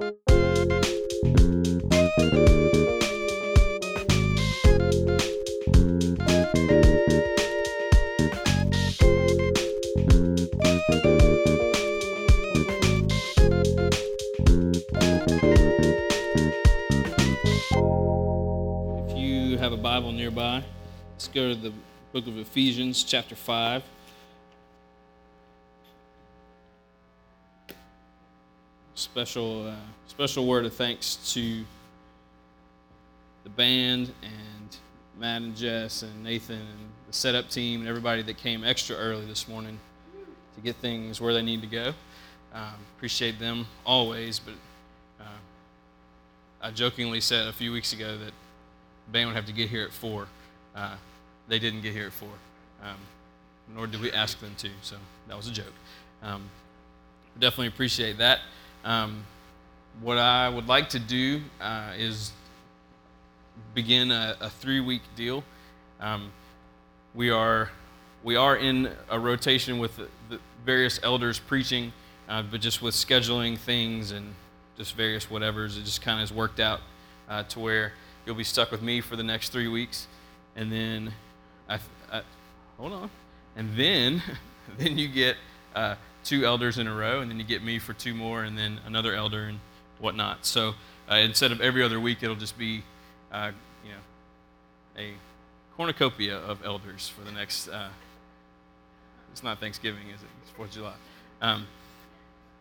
If you have a Bible nearby, let's go to the book of Ephesians, chapter 5. Special, uh, special word of thanks to the band and Matt and Jess and Nathan and the setup team and everybody that came extra early this morning to get things where they need to go. Um, appreciate them always, but uh, I jokingly said a few weeks ago that the band would have to get here at four. Uh, they didn't get here at four, um, nor did we ask them to. So that was a joke. Um, definitely appreciate that. Um, what I would like to do uh, is begin a, a three-week deal. Um, we are we are in a rotation with the, the various elders preaching, uh, but just with scheduling things and just various whatevers, it just kind of has worked out uh, to where you'll be stuck with me for the next three weeks, and then I, I hold on, and then then you get uh, two elders in a row, and then you get me for two more, and then another elder and whatnot. So uh, instead of every other week, it'll just be uh, you know a cornucopia of elders for the next. Uh, it's not Thanksgiving, is it? It's Fourth of July. Um,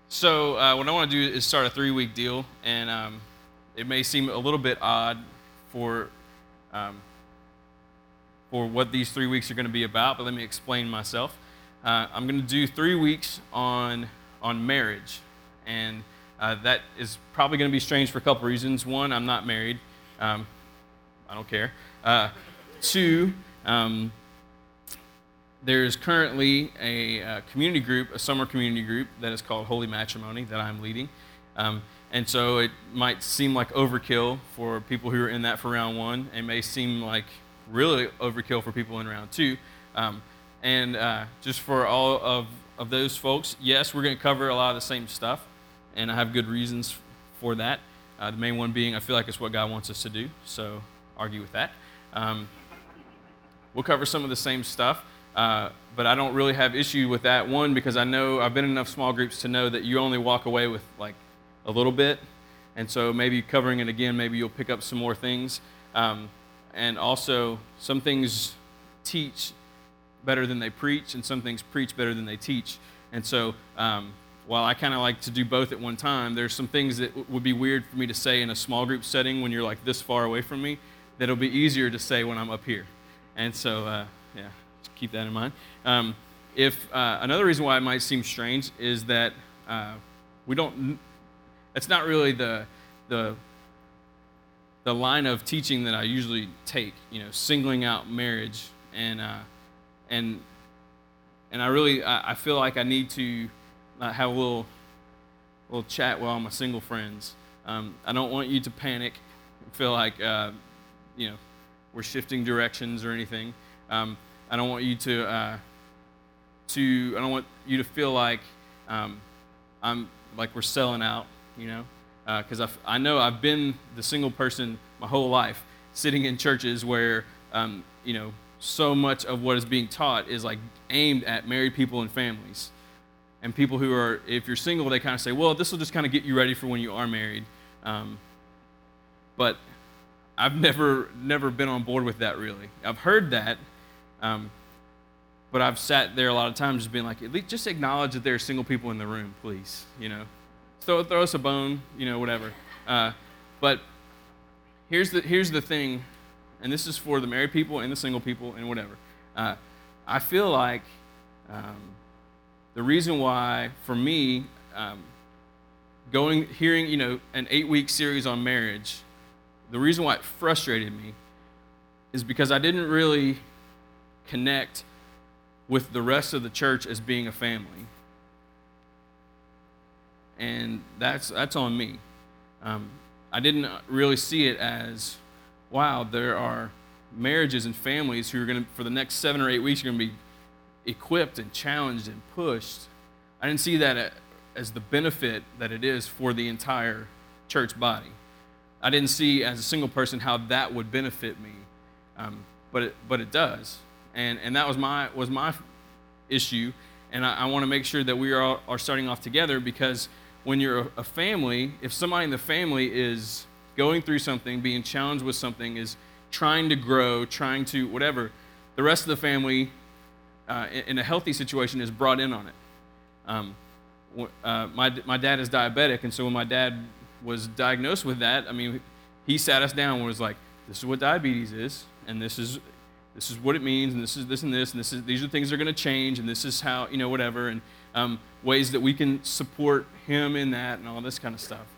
so uh, what I want to do is start a three-week deal, and um, it may seem a little bit odd for um, for what these three weeks are going to be about, but let me explain myself. Uh, I'm going to do three weeks on on marriage, and uh, that is probably going to be strange for a couple reasons. One, I'm not married. Um, I don't care. Uh, two, um, there's currently a, uh community group, a summer community group that is called Holy Matrimony that I'm leading. Um, and so it might seem like overkill for people who are in that for round one. It may seem like really overkill for people in round two. Um, and uh, just for all of, of those folks, yes, we're going to cover a lot of the same stuff. And I have good reasons for that. Uh, the main one being I feel like it's what God wants us to do. So argue with that. Um, we'll cover some of the same stuff. Uh, but I don't really have issue with that. One, because I know I've been in enough small groups to know that you only walk away with like a little bit. And so maybe covering it again, maybe you'll pick up some more things. Um, and also, some things teach better than they preach, and some things preach better than they teach. And so, um, while I kind of like to do both at one time, there's some things that w- would be weird for me to say in a small group setting when you're like this far away from me that it'll be easier to say when I'm up here. And so, uh, yeah, keep that in mind. Um, if uh, another reason why it might seem strange is that uh, we don't. It's not really the the the line of teaching that I usually take. You know, singling out marriage and uh, and and I really I, feel like I need to uh, have a little little chat with all my single friends. Um, I don't want you to panic, feel like uh, you know we're shifting directions or anything. Um, I don't want you to uh, to I don't want you to feel like um, I'm like we're selling out. You know, because I I know I've been the single person my whole life, sitting in churches where um, you know so much of what is being taught is like aimed at married people and families. And people who are if you're single they kind of say well this will just kind of get you ready for when you are married. Um, but i've never never been on board with that really. I've heard that um, but i've sat there a lot of times just being like at least just acknowledge that there are single people in the room please you know? Throw, throw us a bone you know whatever. Uh, but here's the here's the thing and this is for the married people and the single people and whatever uh, i feel like um, the reason why, for me, um, going hearing you know an eight-week series on marriage, the reason why it frustrated me is because I didn't really connect with the rest of the church as being a family, and that's that's on me. Um, I didn't really see it as, wow, there are marriages and families who are going to, for the next seven or eight weeks, are going to be equipped and challenged and pushed. I didn't see that as the benefit that it is for the entire church body. I didn't see as a single person how that would benefit me, um, but it, but it does, and and that was my was my issue, and I, I want to make sure that we are are starting off together because when you're a family, if somebody in the family is going through something, being challenged with something, is trying to grow, trying to whatever, the rest of the family, uh, in a healthy situation, is brought in on it. Um, uh, my, my dad is diabetic, and so when my dad was diagnosed with that, I mean, he sat us down and was like, "This is what diabetes is, and this is this is what it means, and this is this and this, and this is these are things that are going to change, and this is how you know whatever, and um, ways that we can support him in that, and all this kind of stuff."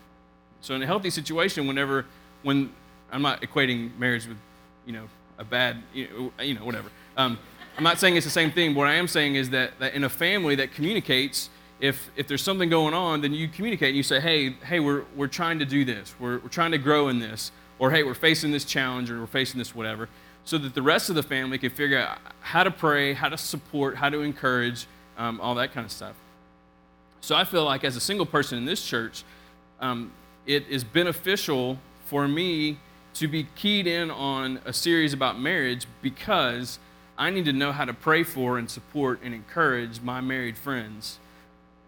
So in a healthy situation, whenever when I'm not equating marriage with you know a bad you know, whatever. Um, I'm not saying it's the same thing. What I am saying is that, that in a family that communicates if if there's something going on, then you communicate and you say, hey, hey, we're we're trying to do this. We're we're trying to grow in this, or hey, we're facing this challenge, or we're facing this whatever, so that the rest of the family can figure out how to pray, how to support, how to encourage, um, all that kind of stuff. So I feel like as a single person in this church, um, it is beneficial for me to be keyed in on a series about marriage because I need to know how to pray for and support and encourage my married friends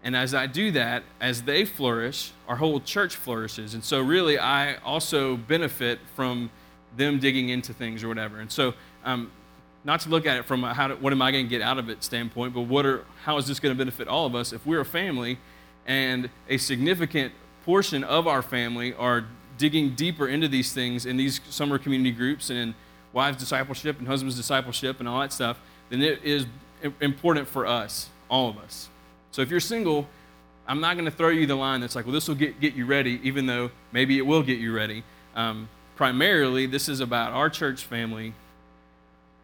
and as I do that, as they flourish, our whole church flourishes. And so, really, I also benefit from them digging into things or whatever. And so, um, not to look at it from a how to, what am I going to get out of it standpoint, but what are, how is this going to benefit all of us if we're a family and a significant portion of our family are digging deeper into these things in these summer community groups and in wives discipleship and husbands discipleship and all that stuff, then it is important for us, all of us. So if you're single, I'm not going to throw you the line that's like, well, this will get, get you ready, even though maybe it will get you ready. Um, primarily, this is about our church family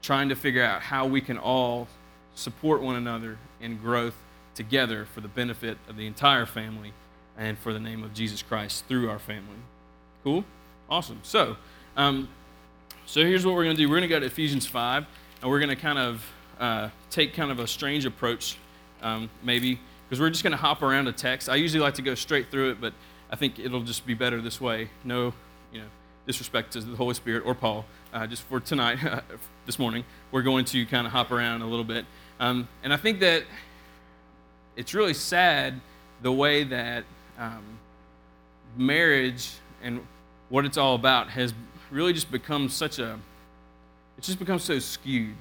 trying to figure out how we can all support one another in growth together for the benefit of the entire family and for the name of Jesus Christ through our family. Cool? Awesome. So, um, so here's what we're going to do. We're going to go to Ephesians 5, and we're going to kind of uh, take kind of a strange approach um, maybe, because we're just going to hop around a text. I usually like to go straight through it, but I think it'll just be better this way. No, you know, disrespect to the Holy Spirit or Paul. Uh, just for tonight, this morning, we're going to kind of hop around a little bit. Um, and I think that it's really sad the way that um, marriage and what it's all about has really just become such a, it's just become so skewed.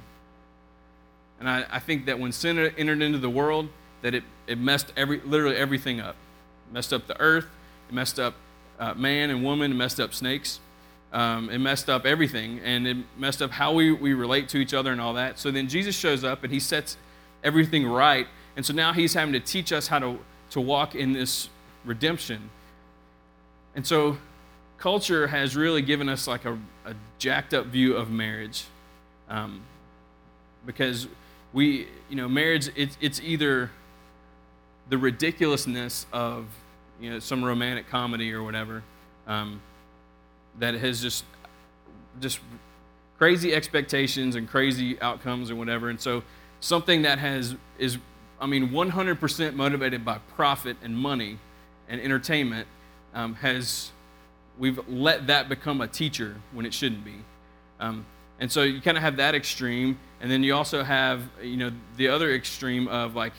And I, I think that when sin entered into the world, that it, it messed every, literally everything up. It messed up the earth, it messed up uh, man and woman, it messed up snakes, um, it messed up everything, and it messed up how we, we relate to each other and all that. So then Jesus shows up and he sets everything right. And so now he's having to teach us how to, to walk in this redemption. And so culture has really given us like a, a jacked up view of marriage um, because we, you know, marriage, it's, it's either the ridiculousness of, you know, some romantic comedy or whatever um, that has just, just crazy expectations and crazy outcomes and whatever. And so something that has, is, I mean, 100% motivated by profit and money and entertainment um, has, we've let that become a teacher when it shouldn't be. Um, and so you kind of have that extreme, and then you also have you know the other extreme of like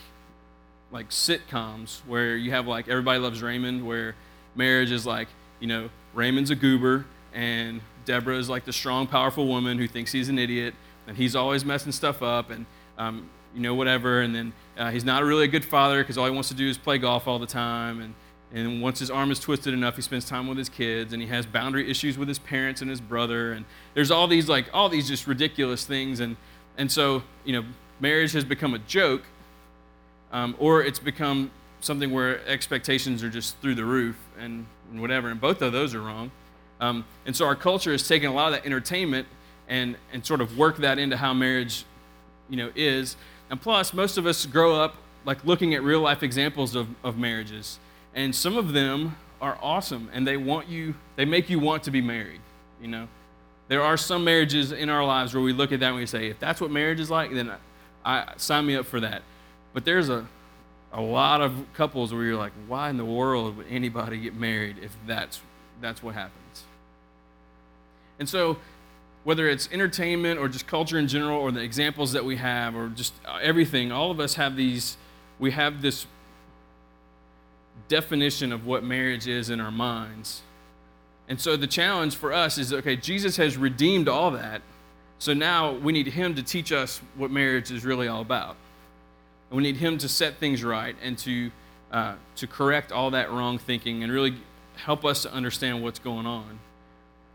like sitcoms where you have like Everybody Loves Raymond, where marriage is like you know Raymond's a goober and Deborah is like the strong, powerful woman who thinks he's an idiot, and he's always messing stuff up, and um, you know whatever, and then uh, he's not really a good father because all he wants to do is play golf all the time, and and once his arm is twisted enough, he spends time with his kids, and he has boundary issues with his parents and his brother, and there's all these like all these just ridiculous things, and and so you know, marriage has become a joke, um, or it's become something where expectations are just through the roof and, and whatever, and both of those are wrong. Um, and so our culture has taken a lot of that entertainment and and sort of worked that into how marriage, you know, is. And plus, most of us grow up like looking at real life examples of, of marriages and some of them are awesome and they want you they make you want to be married you know there are some marriages in our lives where we look at that and we say if that's what marriage is like then I, I sign me up for that but there's a a lot of couples where you're like why in the world would anybody get married if that's that's what happens. And so, whether it's entertainment or just culture in general or the examples that we have or just uh, everything, all of us have these, we have this definition of what marriage is in our minds. And so the challenge for us is okay, Jesus has redeemed all that. So now we need him to teach us what marriage is really all about. And we need him to set things right and to, uh, to correct all that wrong thinking and really help us to understand what's going on.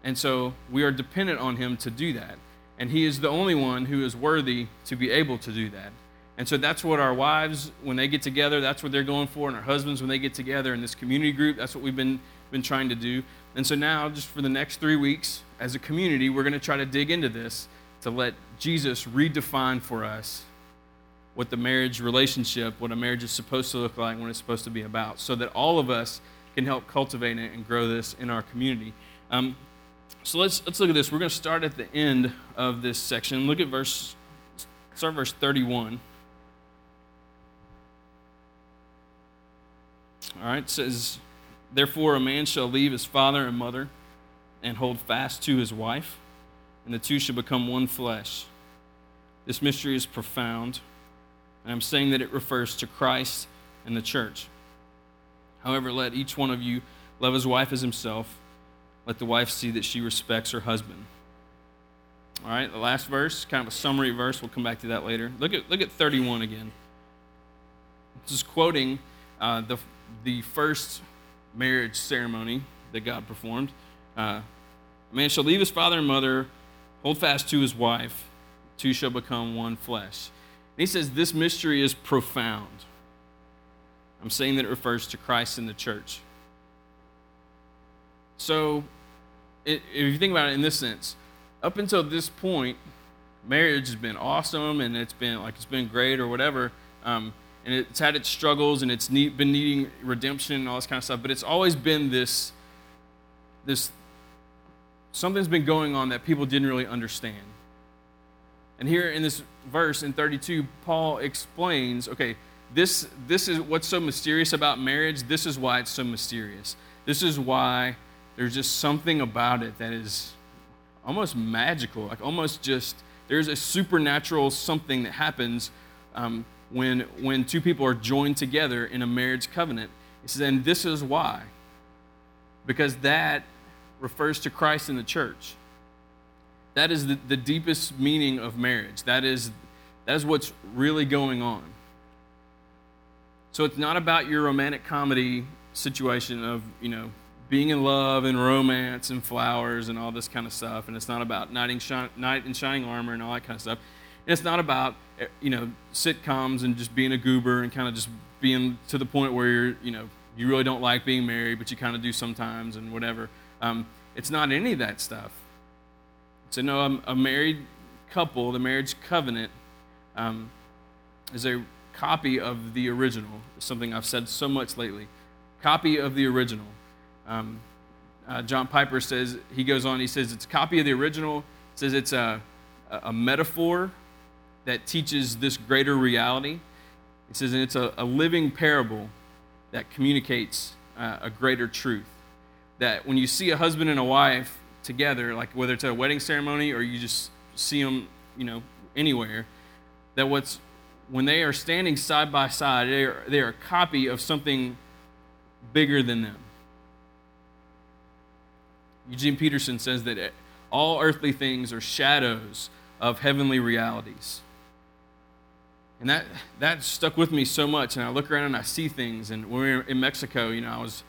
And so we are dependent on him to do that. And he is the only one who is worthy to be able to do that. And so that's what our wives, when they get together, that's what they're going for. And our husbands, when they get together in this community group, that's what we've been, been trying to do. And so now, just for the next three weeks, as a community, we're going to try to dig into this to let Jesus redefine for us what the marriage relationship, what a marriage is supposed to look like, what it's supposed to be about, so that all of us can help cultivate it and grow this in our community. Um, so let's let's look at this. We're going to start at the end of this section. Look at verse start verse 31. All right, it says, Therefore, a man shall leave his father and mother and hold fast to his wife, and the two shall become one flesh. This mystery is profound, and I'm saying that it refers to Christ and the church. However, let each one of you love his wife as himself. Let the wife see that she respects her husband. All right, the last verse, kind of a summary verse. We'll come back to that later. Look at, look at 31 again. This is quoting uh, the, the first marriage ceremony that God performed. Uh, a man shall leave his father and mother, hold fast to his wife, two shall become one flesh. And he says this mystery is profound. I'm saying that it refers to Christ and the church. So, it, if you think about it in this sense, up until this point, marriage has been awesome and it's been like it's been great or whatever. Um, and it's had its struggles and it's need, been needing redemption and all this kind of stuff. But it's always been this, this, something's been going on that people didn't really understand. And here in this verse in 32, Paul explains, okay, this, this is what's so mysterious about marriage. This is why it's so mysterious. This is why there's just something about it that is almost magical, like almost just, there's a supernatural something that happens um, when, when two people are joined together in a marriage covenant. He says, and this is why. Because that refers to Christ and the church. That is the, the deepest meaning of marriage. That is, that is what's really going on. So it's not about your romantic comedy situation of, you know, being in love and romance and flowers and all this kind of stuff. And it's not about knight in, knight in shining armor and all that kind of stuff. And it's not about, eh, you know, sitcoms and just being a goober and kind of just being to the point where you're, you know, you really don't like being married, but you kind of do sometimes and whatever. Um, it's not any of that stuff. So, no, a, a married couple, the marriage covenant, um, is a copy of the original. Something I've said so much lately. Copy of the original. Um, uh, John Piper says, he goes on, he says, it's a copy of the original. says it's a, a metaphor that teaches this greater reality. It says, and it's a, a living parable that communicates uh, a greater truth. That when you see a husband and a wife together, like whether it's at a wedding ceremony or you just see them, you know, anywhere, that what's when they are standing side by side, they are, they are a copy of something bigger than them. Eugene Peterson says that all earthly things are shadows of heavenly realities. And that, that stuck with me so much. And I look around and I see things. And when we were in Mexico, you know, I was,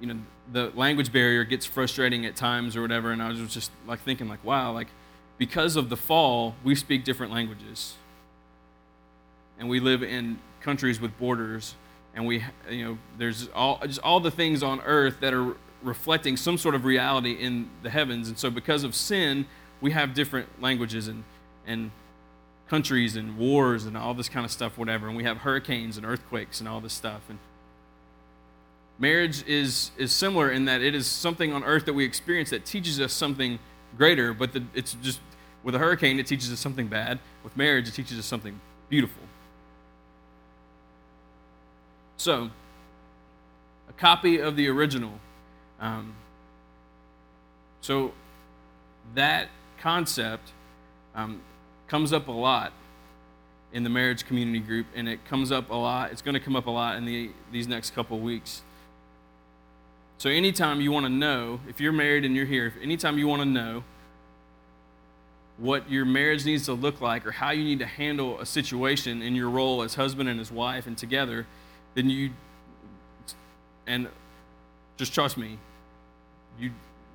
you know, the language barrier gets frustrating at times or whatever. And I was just like thinking, like, wow, like, because of the fall, we speak different languages. And we live in countries with borders. And we, you know, there's all, just all the things on earth that are reflecting some sort of reality in the heavens. And so because of sin, we have different languages and, and countries and wars and all this kind of stuff, whatever. And we have hurricanes and earthquakes and all this stuff. And marriage is, is similar in that it is something on earth that we experience that teaches us something greater, but the, it's just with a hurricane, it teaches us something bad. With marriage, it teaches us something beautiful. So, a copy of the original. Um, so that concept um, comes up a lot in the marriage community group, and it comes up a lot. It's going to come up a lot in the, these next couple weeks. So, anytime you want to know, if you're married and you're here, anytime you want to know what your marriage needs to look like or how you need to handle a situation in your role as husband and as wife and together, then you, and just trust me, you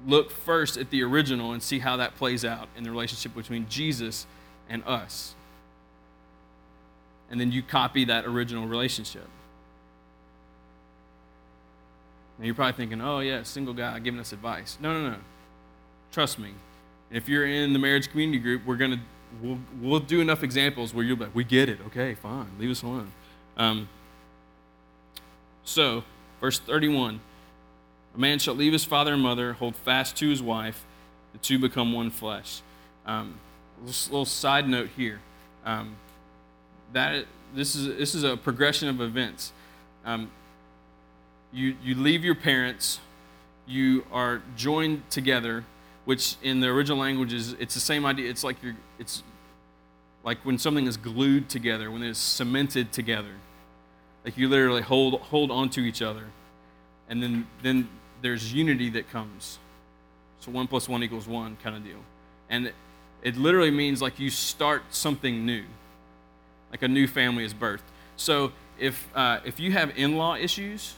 look first at the original and see how that plays out in the relationship between Jesus and us. And then you copy that original relationship. Now you're probably thinking, oh, yeah, single guy giving us advice. No, no, no. Trust me. If you're in the marriage community group, we're going to, we'll, we'll do enough examples where you'll be like, we get it. Okay, fine. Leave us alone. Um, so, verse 31 A man shall leave his father and mother, hold fast to his wife, the two become one flesh. Um, little side note here. Um, that this is this is a progression of events. Um, you you leave your parents, you are joined together, which in the original language is it's the same idea. It's like you're it's like when something is glued together, when it's cemented together. Like you literally hold hold onto each other, and then then there's unity that comes. So one plus one equals one kind of deal, and it literally means like you start something new, like a new family is birthed. So if uh, if you have in-law issues,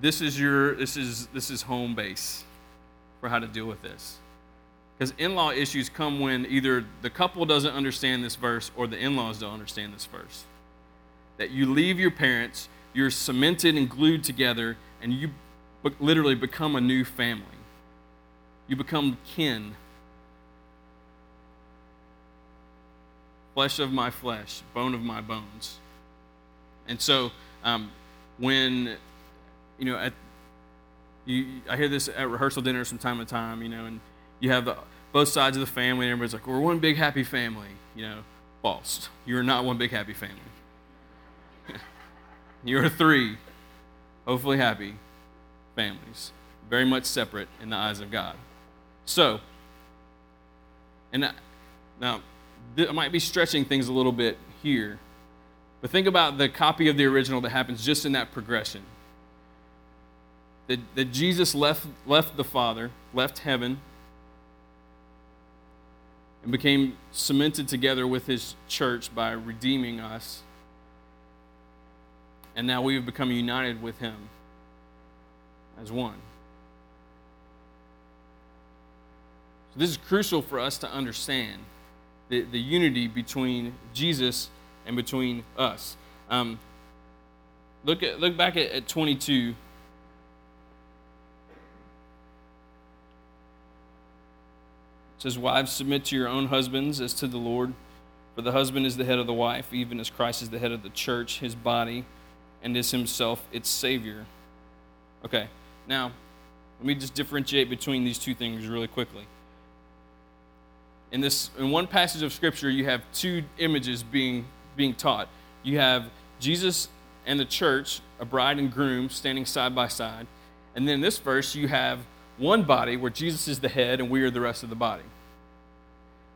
this is your this is this is home base for how to deal with this. Because in-law issues come when either the couple doesn't understand this verse or the in-laws don't understand this verse. That you leave your parents, you're cemented and glued together, and you literally become a new family. You become kin. Flesh of my flesh, bone of my bones. And so, um, when, you know, at, you, I hear this at rehearsal dinners from time to time, you know, and you have the, both sides of the family, and everybody's like, we're one big happy family. You know, false. You're not one big happy family. You're three, hopefully happy families, very much separate in the eyes of God. So, and now, I might be stretching things a little bit here, but think about the copy of the original that happens just in that progression. That, that Jesus left, left the Father, left heaven, and became cemented together with his church by redeeming us. And now we have become united with him as one. So this is crucial for us to understand the, the unity between Jesus and between us. Um, look at look back at, at 22. It says, Wives, submit to your own husbands as to the Lord. For the husband is the head of the wife, even as Christ is the head of the church, his body, and is himself its Savior. Okay, now, let me just differentiate between these two things really quickly. In this in one passage of scripture, you have two images being being taught. You have Jesus and the church, a bride and groom standing side by side. And then in this verse, you have one body where Jesus is the head and we are the rest of the body.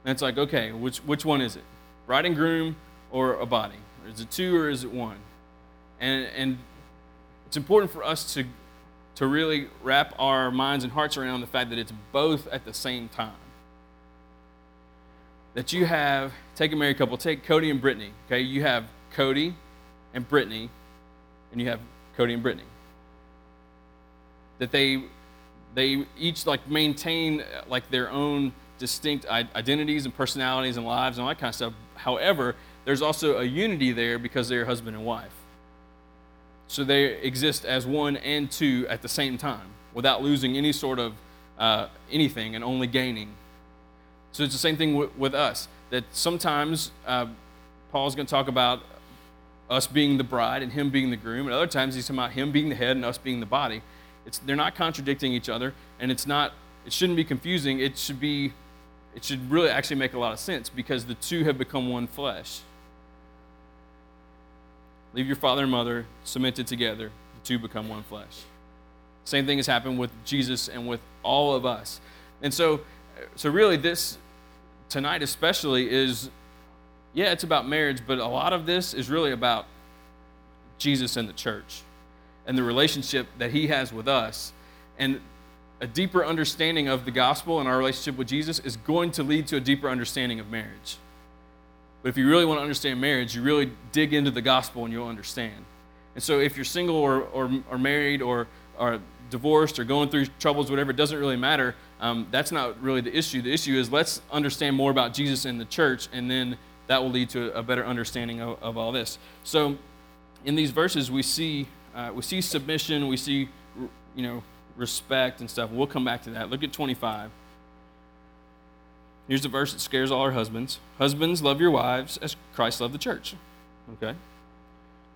And it's like, okay, which which one is it? Bride and groom or a body? Is it two or is it one? And and it's important for us to to really wrap our minds and hearts around the fact that it's both at the same time. That you have, take a married couple, take Cody and Brittany, okay? You have Cody and Brittany, and you have Cody and Brittany. That they they each like maintain like their own distinct identities and personalities and lives and all that kind of stuff. However, there's also a unity there because they're husband and wife. So they exist as one and two at the same time without losing any sort of uh, anything and only gaining. So it's the same thing w- with us. That sometimes uh, Paul's going to talk about us being the bride and him being the groom, and other times he's talking about him being the head and us being the body. It's, they're not contradicting each other, and it's not. It shouldn't be confusing. It should be. It should really actually make a lot of sense because the two have become one flesh. Leave your father and mother, cemented together, the two become one flesh. Same thing has happened with Jesus and with all of us. And so, so really, this tonight especially is, yeah, it's about marriage, but a lot of this is really about Jesus and the church and the relationship that he has with us. And a deeper understanding of the gospel and our relationship with Jesus is going to lead to a deeper understanding of marriage. But if you really want to understand marriage, you really dig into the gospel and you'll understand. And so if you're single or, or, or married or, or divorced or going through troubles, whatever, it doesn't really matter. Um, that's not really the issue. The issue is let's understand more about Jesus and the church, and then that will lead to a better understanding of, of all this. So in these verses, we see, uh, we see submission, we see, you know, respect and stuff. We'll come back to that. Look at 25. Here's a verse that scares all our husbands. Husbands, love your wives as Christ loved the church. Okay?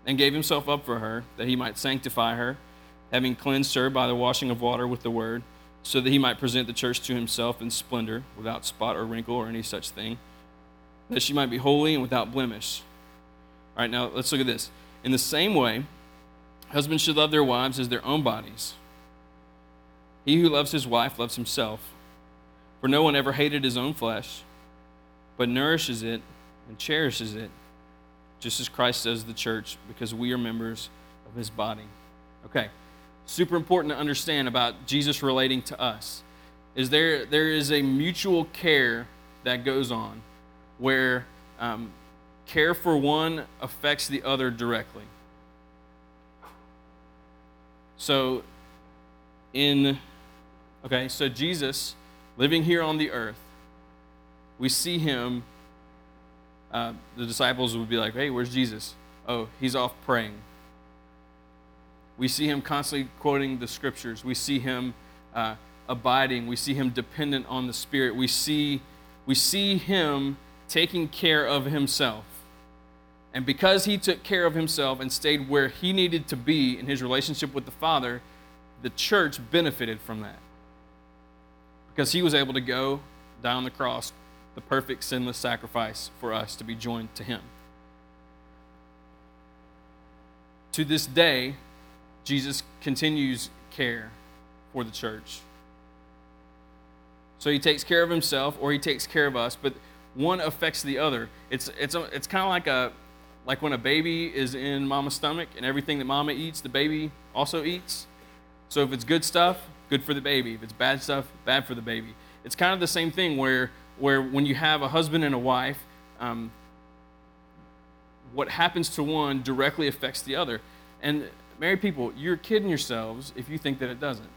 And gave himself up for her, that he might sanctify her, having cleansed her by the washing of water with the word, so that he might present the church to himself in splendor, without spot or wrinkle or any such thing, that she might be holy and without blemish. All right, now let's look at this. In the same way, husbands should love their wives as their own bodies. He who loves his wife loves himself. For no one ever hated his own flesh, but nourishes it and cherishes it, just as Christ does the church, because we are members of his body. Okay, super important to understand about Jesus relating to us is there there is a mutual care that goes on where um, care for one affects the other directly. So, in Okay, so Jesus, living here on the earth, we see him. Uh, the disciples would be like, hey, where's Jesus? Oh, he's off praying. We see him constantly quoting the scriptures. We see him uh, abiding. We see him dependent on the Spirit. We see, we see him taking care of himself. And because he took care of himself and stayed where he needed to be in his relationship with the Father, the church benefited from that because he was able to go down the cross, the perfect sinless sacrifice for us to be joined to him. To this day, Jesus continues care for the church. So he takes care of himself or he takes care of us, but one affects the other. It's, it's, it's kind of like, a, like when a baby is in mama's stomach and everything that mama eats, the baby also eats. So if it's good stuff, good for the baby. If it's bad stuff, bad for the baby. It's kind of the same thing where, where when you have a husband and a wife, um, what happens to one directly affects the other. And married people, you're kidding yourselves if you think that it doesn't.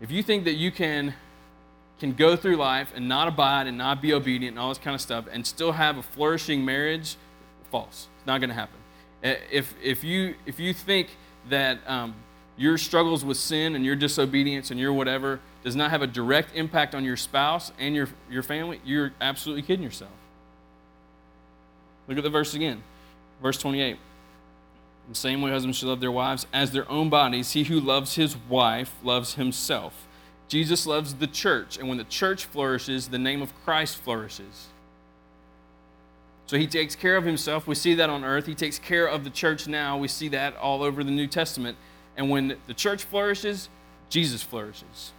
If you think that you can can go through life and not abide and not be obedient and all this kind of stuff and still have a flourishing marriage, false. It's not going to happen. If if you if you think that um, your struggles with sin and your disobedience and your whatever does not have a direct impact on your spouse and your, your family, you're absolutely kidding yourself. Look at the verse again. Verse 28. In the same way, husbands should love their wives as their own bodies. He who loves his wife loves himself. Jesus loves the church, and when the church flourishes, the name of Christ flourishes. So he takes care of himself. We see that on earth. He takes care of the church now. We see that all over the New Testament. And when the church flourishes, Jesus flourishes.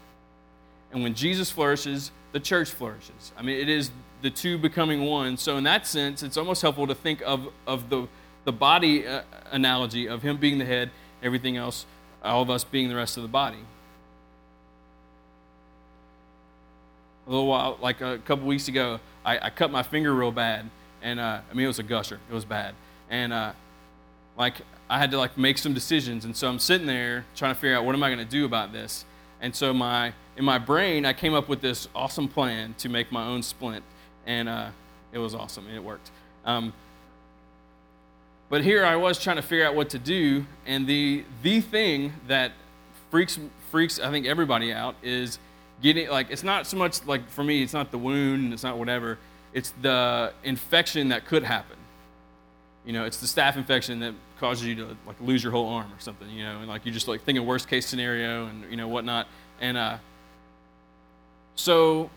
And when Jesus flourishes, the church flourishes. I mean, it is the two becoming one. So, in that sense, it's almost helpful to think of, of the, the body uh, analogy of him being the head, everything else, all of us being the rest of the body. A little while, like a couple weeks ago, I, I cut my finger real bad. And uh, I mean, it was a gusher, it was bad. And uh, like, I had to like make some decisions. And so I'm sitting there trying to figure out what am I going to do about this. And so my in my brain, I came up with this awesome plan to make my own splint, and uh, it was awesome and it worked. Um, but here I was trying to figure out what to do, and the the thing that freaks freaks I think everybody out is getting like it's not so much like for me it's not the wound it's not whatever it's the infection that could happen you know it's the staph infection that causes you to like lose your whole arm or something, you know, and like you just like thinking worst case scenario and you know whatnot. And uh, so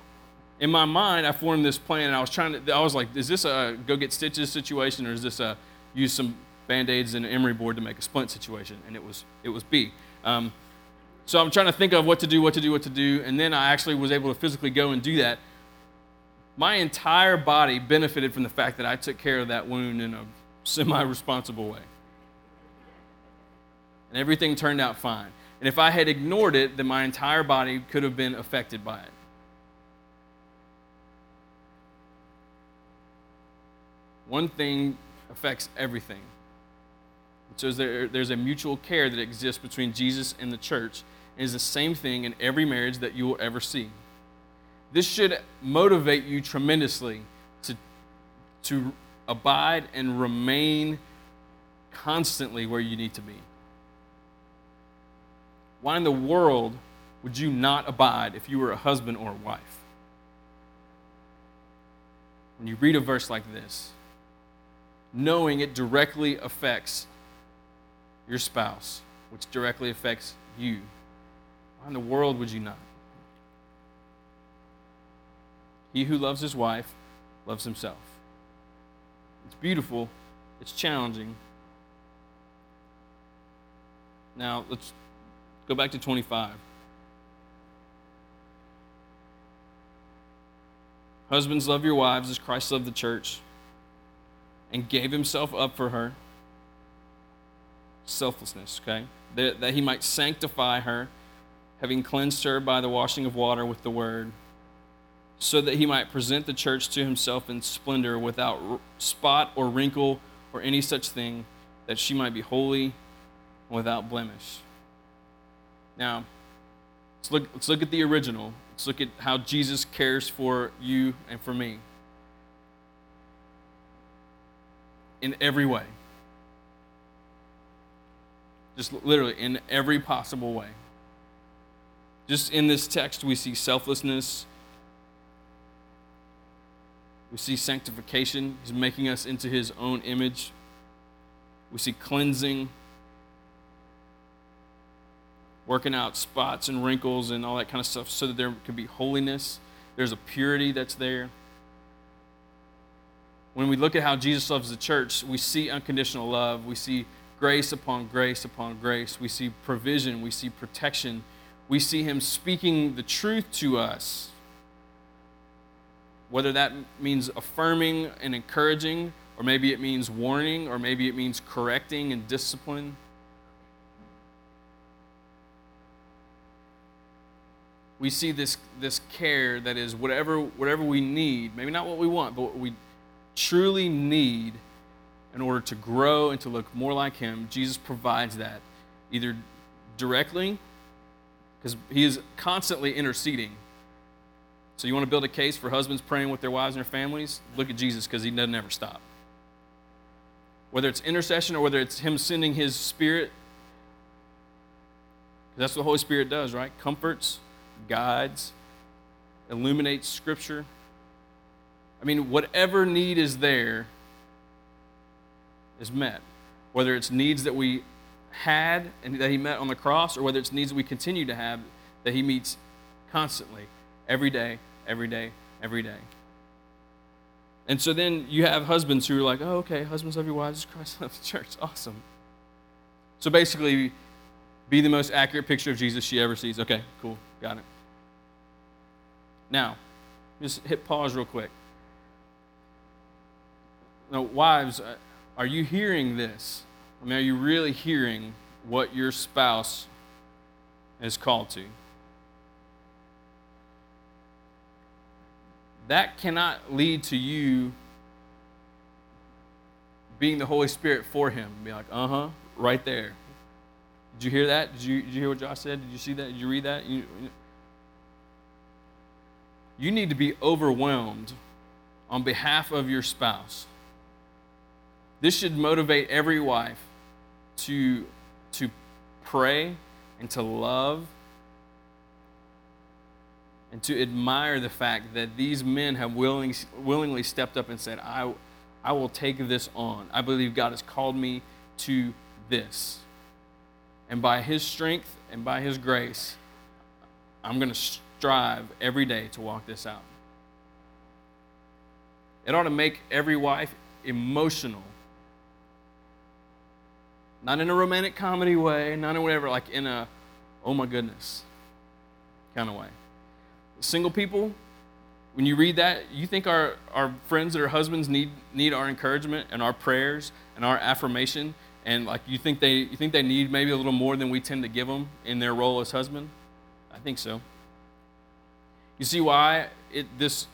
in my mind, I formed this plan, and I was trying to. I was like, is this a go get stitches situation, or is this a use some band-aids and an emery board to make a splint situation, and it was it was B. Um, so I'm trying to think of what to do, what to do, what to do, and then I actually was able to physically go and do that. My entire body benefited from the fact that I took care of that wound in a semi-responsible way, and everything turned out fine. And if I had ignored it, then my entire body could have been affected by it. One thing affects everything. So there, there's a mutual care that exists between Jesus and the church. And is the same thing in every marriage that you will ever see. This should motivate you tremendously to, to abide and remain constantly where you need to be. Why in the world would you not abide if you were a husband or a wife? When you read a verse like this, knowing it directly affects your spouse, which directly affects you. Why in the world would you not? He who loves his wife loves himself. It's beautiful, it's challenging. Now, let's go back to 25. Husbands, love your wives as Christ loved the church and gave himself up for her. Selflessness, okay? That, that he might sanctify her, having cleansed her by the washing of water with the word, so that he might present the church to himself in splendor without spot or wrinkle or any such thing, that she might be holy and without blemish. Now, let's look, let's look at the original. Let's look at how Jesus cares for you and for me. in every way. Just literally in every possible way. Just in this text, we see selflessness. We see sanctification. He's making us into his own image. We see cleansing, working out spots and wrinkles and all that kind of stuff so that there can be holiness. There's a purity that's there when we look at how Jesus loves the church, we see unconditional love. We see grace upon grace upon grace. We see provision. We see protection. We see Him speaking the truth to us. Whether that means affirming and encouraging, or maybe it means warning, or maybe it means correcting and discipline. We see this, this care that is whatever, whatever we need, maybe not what we want, but what we truly need in order to grow and to look more like Him, Jesus provides that either directly, because He is constantly interceding. So, you want to build a case for husbands praying with their wives and their families? Look at Jesus because He doesn't ever stop. Whether it's intercession or whether it's Him sending His Spirit, that's what the Holy Spirit does, right? Comforts, guides, illuminates Scripture. I mean, whatever need is there is met. Whether it's needs that we had and that He met on the cross, or whether it's needs that we continue to have that He meets constantly, every day, every day, every day. And so then you have husbands who are like, oh, okay, husbands love your wives, Christ loves the church. Awesome. So basically, be the most accurate picture of Jesus she ever sees. Okay, cool, got it. Now, just hit pause real quick. Now, wives, uh, are you hearing this? I mean, are you really hearing what your spouse is called to? That cannot lead to you being the Holy Spirit for him. Be like, uh huh, right there. Did you hear that? Did you, did you hear what Josh said? Did you see that? Did you read that? You, you need to be overwhelmed on behalf of your spouse this should motivate every wife to, to pray and to love and to admire the fact that these men have willing, willingly stepped up and said, I, I will take this on. I believe God has called me to this. And by His strength and by His grace, I'm going to strive every day to walk this out. It ought to make every wife emotional Not in a romantic comedy way, not in whatever, like in a, oh my goodness kind of way. Single people, when you read that, you think our, our friends that are husbands need, need our encouragement and our prayers and our affirmation, and like you think they you think they need maybe a little more than we tend to give them in their role as husband? I think so. You see why it, this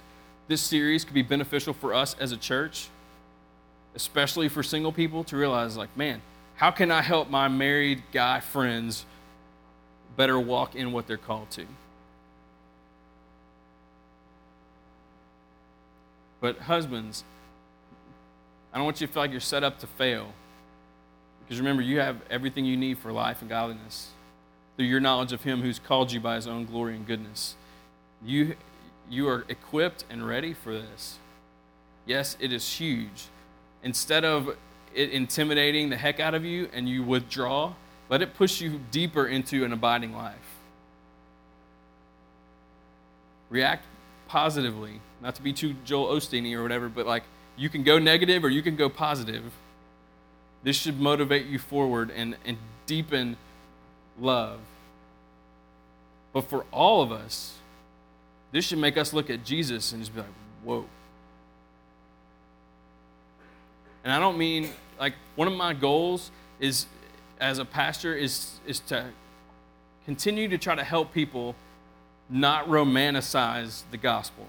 this series could be beneficial for us as a church, especially for single people to realize like, man, how can I help my married guy friends better walk in what they're called to? But husbands, I don't want you to feel like you're set up to fail. Because remember, you have everything you need for life and godliness through your knowledge of Him who's called you by His own glory and goodness. You, you are equipped and ready for this. Yes, it is huge. Instead of it intimidating the heck out of you and you withdraw, let it push you deeper into an abiding life. React positively, not to be too Joel Osteen or whatever, but like you can go negative or you can go positive. This should motivate you forward and, and deepen love. But for all of us, this should make us look at Jesus and just be like, whoa. And I don't mean like one of my goals is as a pastor is is to continue to try to help people not romanticize the gospel.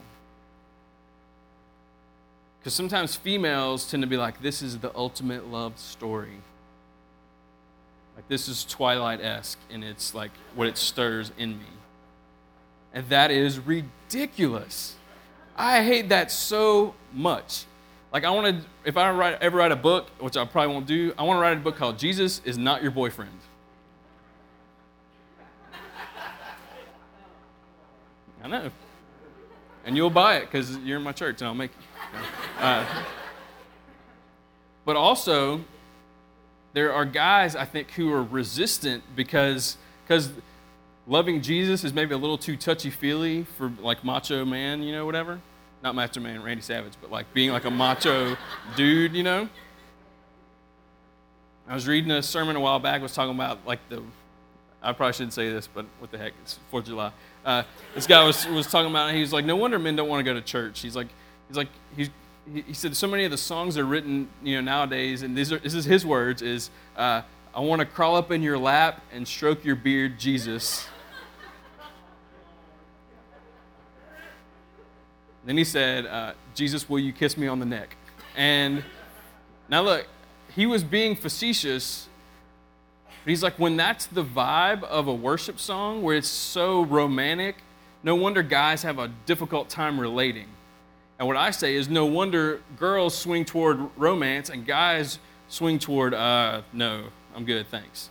Because sometimes females tend to be like, this is the ultimate love story. Like, this is Twilight esque, and it's like what it stirs in me. And that is ridiculous. I hate that so much. Like, I want to, if I write, ever write a book, which I probably won't do, I want to write a book called Jesus is Not Your Boyfriend. I know. And you'll buy it because you're in my church and I'll make it. Uh, but also, there are guys, I think, who are resistant because because loving Jesus is maybe a little too touchy feely for like macho man, you know, whatever. Not macho man, Randy Savage, but like being like a macho dude, you know. I was reading a sermon a while back, was talking about like the I probably shouldn't say this, but what the heck? It's Fourth of July. Uh, this guy was, was talking about. He was like, no wonder men don't want to go to church. He's like, he's like, he's, he said so many of the songs are written, you know, nowadays, and these are, this is his words, is uh, I want to crawl up in your lap and stroke your beard, Jesus. then he said, uh, Jesus, will you kiss me on the neck? And now look, he was being facetious but he's like, when that's the vibe of a worship song where it's so romantic, no wonder guys have a difficult time relating. And what I say is, no wonder girls swing toward romance and guys swing toward, uh, no, I'm good, thanks.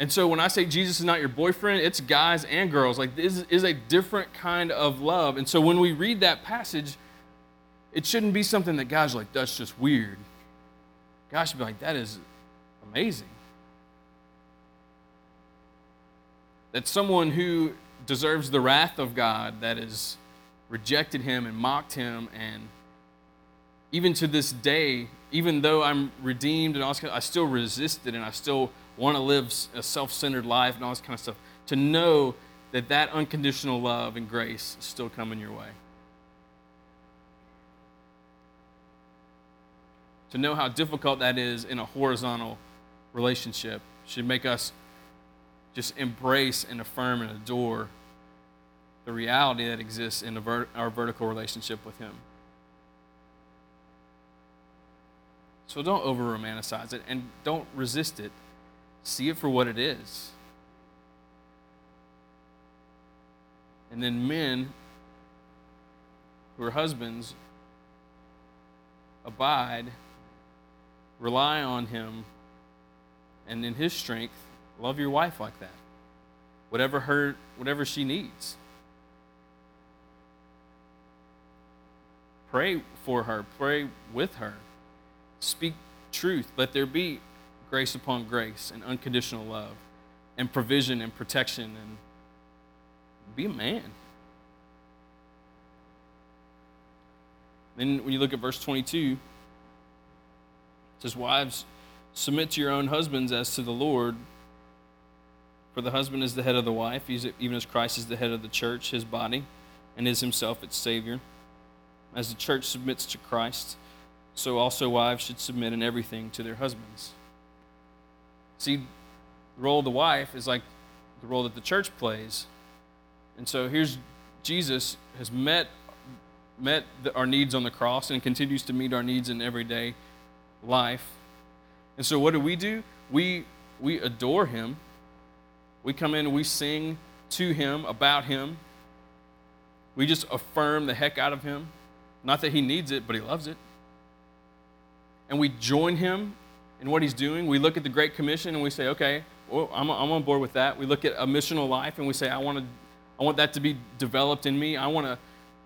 And so when I say Jesus is not your boyfriend, it's guys and girls. Like, this is a different kind of love. And so when we read that passage, it shouldn't be something that guys are like, that's just weird. Guys should be like, that is amazing. That someone who deserves the wrath of God, that has rejected him and mocked him, and even to this day, even though I'm redeemed and all this kind of, I still resist it and I still want to live a self centered life and all this kind of stuff, to know that that unconditional love and grace is still coming your way. To know how difficult that is in a horizontal relationship should make us just embrace and affirm and adore the reality that exists in our vertical relationship with Him. So don't over romanticize it and don't resist it. See it for what it is. And then, men who are husbands, abide, rely on Him and in his strength, love your wife like that. Whatever her whatever she needs. Pray for her, pray with her. Speak truth. Let there be grace upon grace and unconditional love and provision and protection and be a man. Then when you look at verse 22, it says, Wives, Submit to your own husbands as to the Lord. For the husband is the head of the wife, even as Christ is the head of the church, his body, and is himself its Savior. As the church submits to Christ, so also wives should submit in everything to their husbands. See, the role of the wife is like the role that the church plays. And so here's Jesus has met met the, our needs on the cross and continues to meet our needs in everyday life. And so what do we do? We we adore him. We come in and we sing to him about him. We just affirm the heck out of him. Not that he needs it, but he loves it. And we join him in what he's doing. We look at the Great Commission and we say, okay, well, I'm, I'm on board with that. We look at a missional life and we say, I want to, I want that to be developed in me. I want to,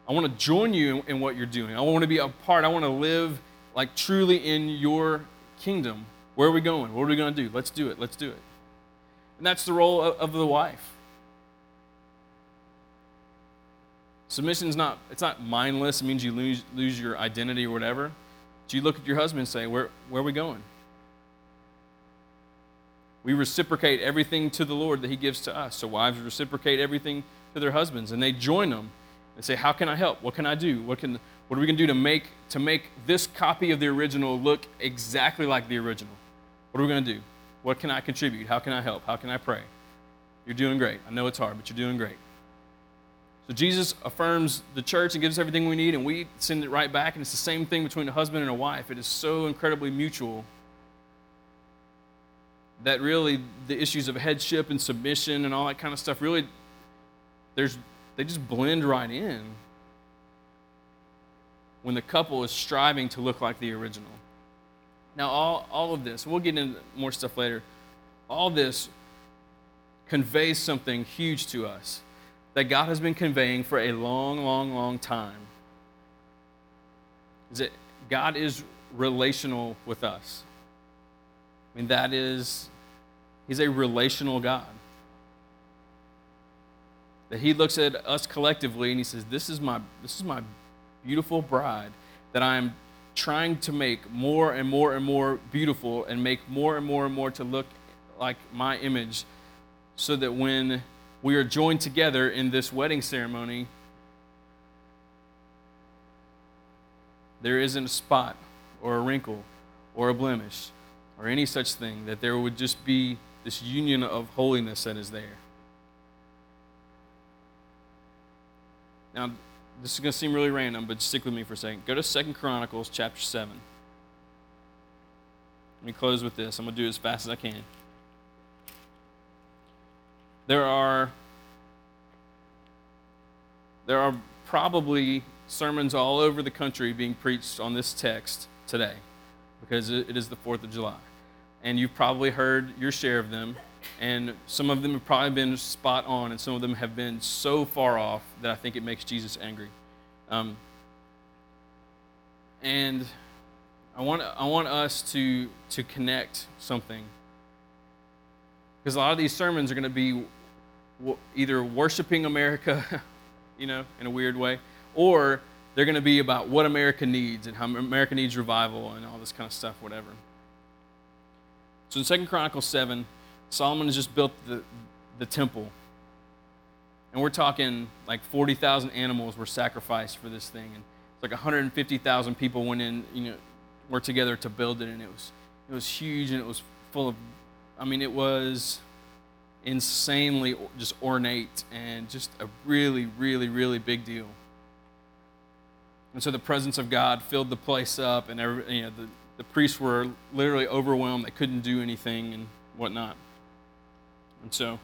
I want to join you in, in what you're doing. I want to be a part. I want to live like truly in your kingdom. Where are we going? What are we going to do? Let's do it. Let's do it. And that's the role of, of the wife. Submission is not, it's not mindless. It means you lose, lose your identity or whatever. But you look at your husband and say, where, where are we going? We reciprocate everything to the Lord that He gives to us. So wives reciprocate everything to their husbands, and they join them and say, "How can I help? What can I do? What can what are we going to do to make to make this copy of the original look exactly like the original? What are we going to do? What can I contribute? How can I help? How can I pray? You're doing great. I know it's hard, but you're doing great." So Jesus affirms the church and gives everything we need, and we send it right back. And it's the same thing between a husband and a wife. It is so incredibly mutual that really the issues of headship and submission and all that kind of stuff really there's they just blend right in when the couple is striving to look like the original. Now all, all of this, we'll get into more stuff later, all this conveys something huge to us that God has been conveying for a long, long, long time. Is that God is relational with us. I mean, that is, He's a relational God. That He looks at us collectively and He says, This is my, this is my beautiful bride that I'm trying to make more and more and more beautiful and make more and more and more to look like my image so that when we are joined together in this wedding ceremony, there isn't a spot or a wrinkle or a blemish or any such thing, that there would just be this union of holiness that is there. Now, this is going to seem really random, but stick with me for a second. Go to Second Chronicles chapter 7. Let me close with this. I'm going to do it as fast as I can. There are there are probably sermons all over the country being preached on this text today because it is the 4th of July. And you've probably heard your share of them. And some of them have probably been spot on, and some of them have been so far off that I think it makes Jesus angry. Um, and I want, I want us to, to connect something. Because a lot of these sermons are going to be either worshiping America, you know, in a weird way, or they're going to be about what America needs and how America needs revival and all this kind of stuff, whatever. So in Second Chronicles 7, Solomon has just built the, the temple. And we're talking like 40,000 animals were sacrificed for this thing. And it's like 150,000 people went in, you know, were together to build it. And it was, it was huge and it was full of, I mean, it was insanely just ornate and just a really, really, really big deal. And so the presence of God filled the place up, and every, you know, the, the priests were literally overwhelmed. They couldn't do anything and whatnot. And so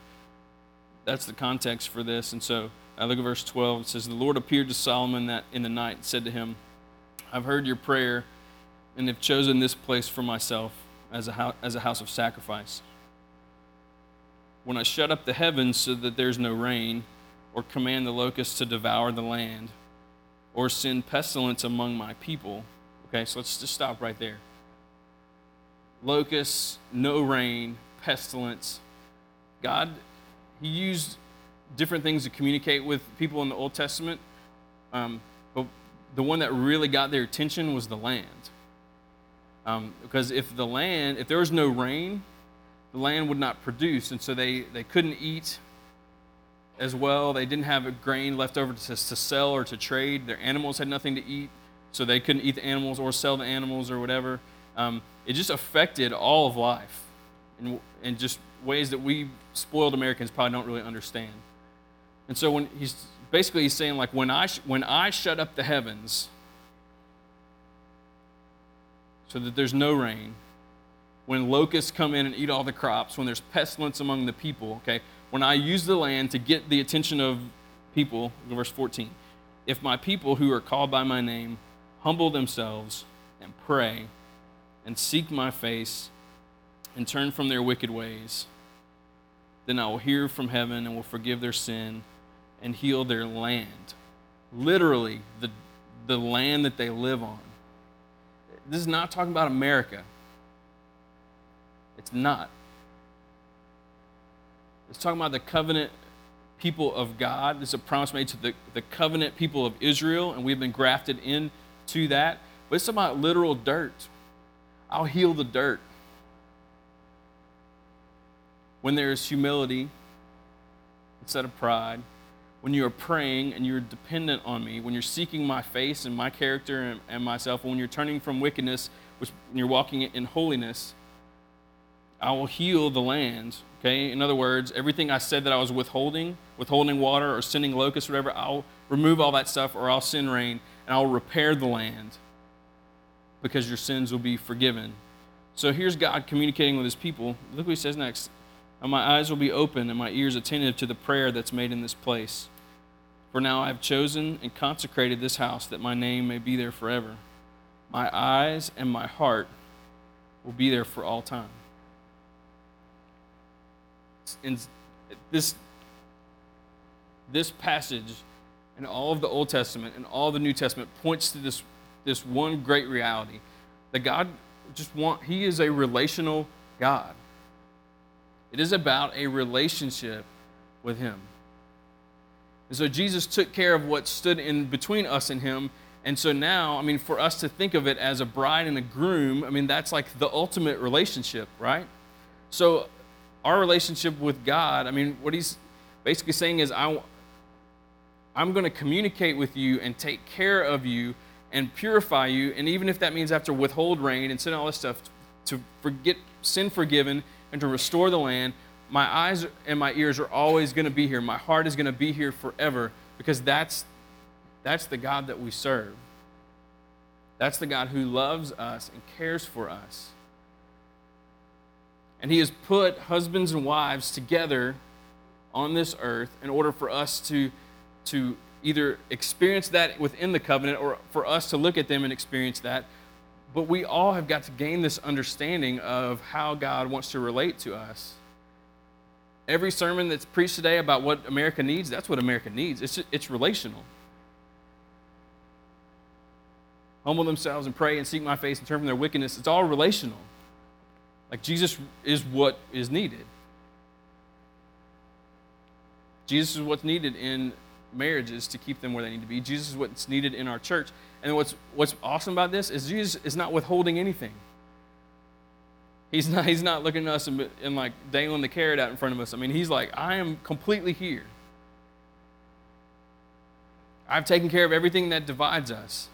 that's the context for this. And so I look at verse 12. It says, The Lord appeared to Solomon that in the night and said to him, I've heard your prayer and have chosen this place for myself as a, house, as a house of sacrifice. When I shut up the heavens so that there's no rain, or command the locusts to devour the land, or send pestilence among my people. Okay, so let's just stop right there. Locusts, no rain, pestilence. God, He used different things to communicate with people in the Old Testament, um, but the one that really got their attention was the land. Um, because if the land, if there was no rain, the land would not produce, and so they, they couldn't eat as well. They didn't have a grain left over to, to sell or to trade. Their animals had nothing to eat, so they couldn't eat the animals or sell the animals or whatever. Um, it just affected all of life in, in just ways that we spoiled Americans probably don't really understand. And so when he's basically he's saying like when I when I shut up the heavens so that there's no rain, when locusts come in and eat all the crops, when there's pestilence among the people, okay? When I use the land to get the attention of people, verse 14. If my people who are called by my name humble themselves and pray and seek my face and turn from their wicked ways, then I will hear from heaven and will forgive their sin and heal their land. Literally, the, the land that they live on. This is not talking about America. It's not. It's talking about the covenant people of God. This is a promise made to the, the covenant people of Israel, and we've been grafted into that. But it's about literal dirt. I'll heal the dirt. When there is humility instead of pride, when you are praying and you're dependent on me, when you're seeking my face and my character and, and myself, when you're turning from wickedness, which when you're walking in holiness, I will heal the land. Okay? In other words, everything I said that I was withholding, withholding water or sending locusts, whatever, I'll remove all that stuff or I'll send rain and I'll repair the land because your sins will be forgiven. So here's God communicating with his people. Look what he says next. My eyes will be open and my ears attentive to the prayer that's made in this place. For now I have chosen and consecrated this house that my name may be there forever. My eyes and my heart will be there for all time. In this, this passage and all of the Old Testament and all the New Testament points to this, this one great reality that God just want he is a relational God. It is about a relationship with him. And so Jesus took care of what stood in between us and him. And so now, I mean, for us to think of it as a bride and a groom, I mean, that's like the ultimate relationship, right? So our relationship with God, I mean, what he's basically saying is, I, I'm going to communicate with you and take care of you and purify you. And even if that means to withhold rain and send all this stuff to forget sin forgiven and to restore the land, my eyes and my ears are always going to be here. My heart is going to be here forever because that's, that's the God that we serve. That's the God who loves us and cares for us. And He has put husbands and wives together on this earth in order for us to, to either experience that within the covenant or for us to look at them and experience that. But we all have got to gain this understanding of how God wants to relate to us. Every sermon that's preached today about what America needs, that's what America needs. It's, it's relational. Humble themselves and pray and seek my face and turn from their wickedness. It's all relational. Like Jesus is what is needed. Jesus is what's needed in marriages to keep them where they need to be. Jesus is what's needed in our church. And what's, what's awesome about this is Jesus is not withholding anything. He's not, he's not looking at us and, and like dangling the carrot out in front of us. I mean, he's like, I am completely here. I've taken care of everything that divides us.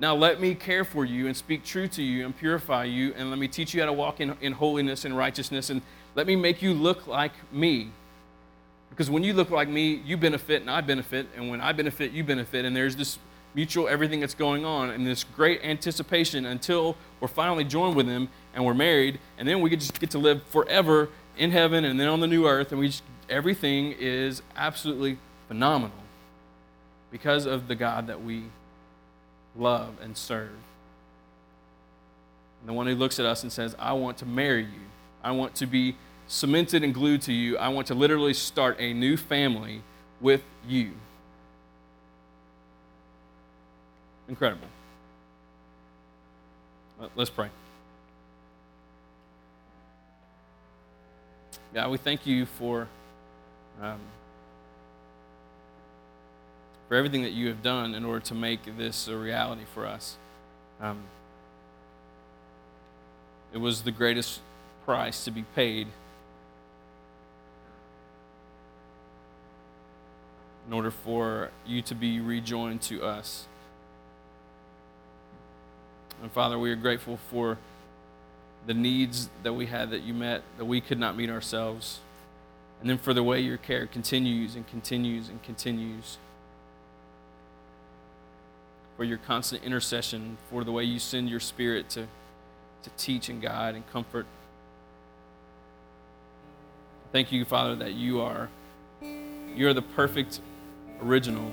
Now let me care for you and speak true to you and purify you, and let me teach you how to walk in, in holiness and righteousness, and let me make you look like me. Because when you look like me, you benefit and I benefit, and when I benefit, you benefit, and there's this mutual everything that's going on and this great anticipation until we're finally joined with him and we're married and then we just get to live forever in heaven and then on the new earth and we just, everything is absolutely phenomenal because of the God that we love and serve. And the one who looks at us and says, I want to marry you. I want to be cemented and glued to you. I want to literally start a new family with you. Incredible. Let's pray. God, we thank you for um, for everything that you have done in order to make this a reality for us. Um, It was the greatest price to be paid in order for you to be rejoined to us. And Father, we are grateful for the needs that we had that you met, that we could not meet ourselves. And then for the way your care continues and continues and continues. For your constant intercession, for the way you send your spirit to, to teach and guide and comfort. Thank you, Father, that you are you are the perfect original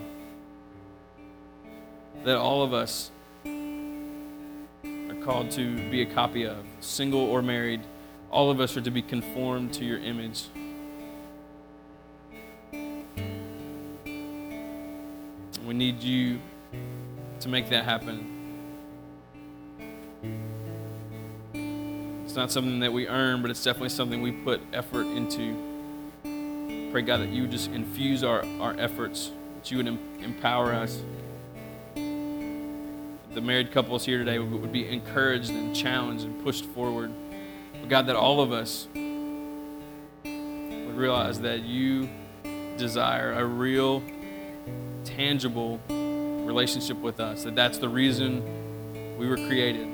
that all of us are called to be a copy of, single or married. All of us are to be conformed to your image. We need you to make that happen. It's not something that we earn, but it's definitely something we put effort into. Pray, God, that you would just infuse our, our efforts, that you would em- empower us. The married couples here today would be encouraged and challenged and pushed forward. But God, that all of us would realize that you desire a real tangible relationship with us, that that's the reason we were created.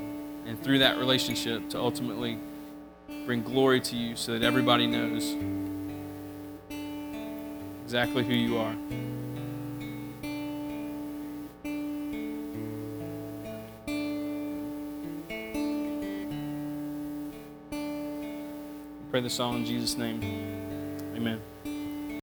And through that relationship, to ultimately bring glory to you so that everybody knows exactly who you are. Pray this song in Jesus' name. Amen.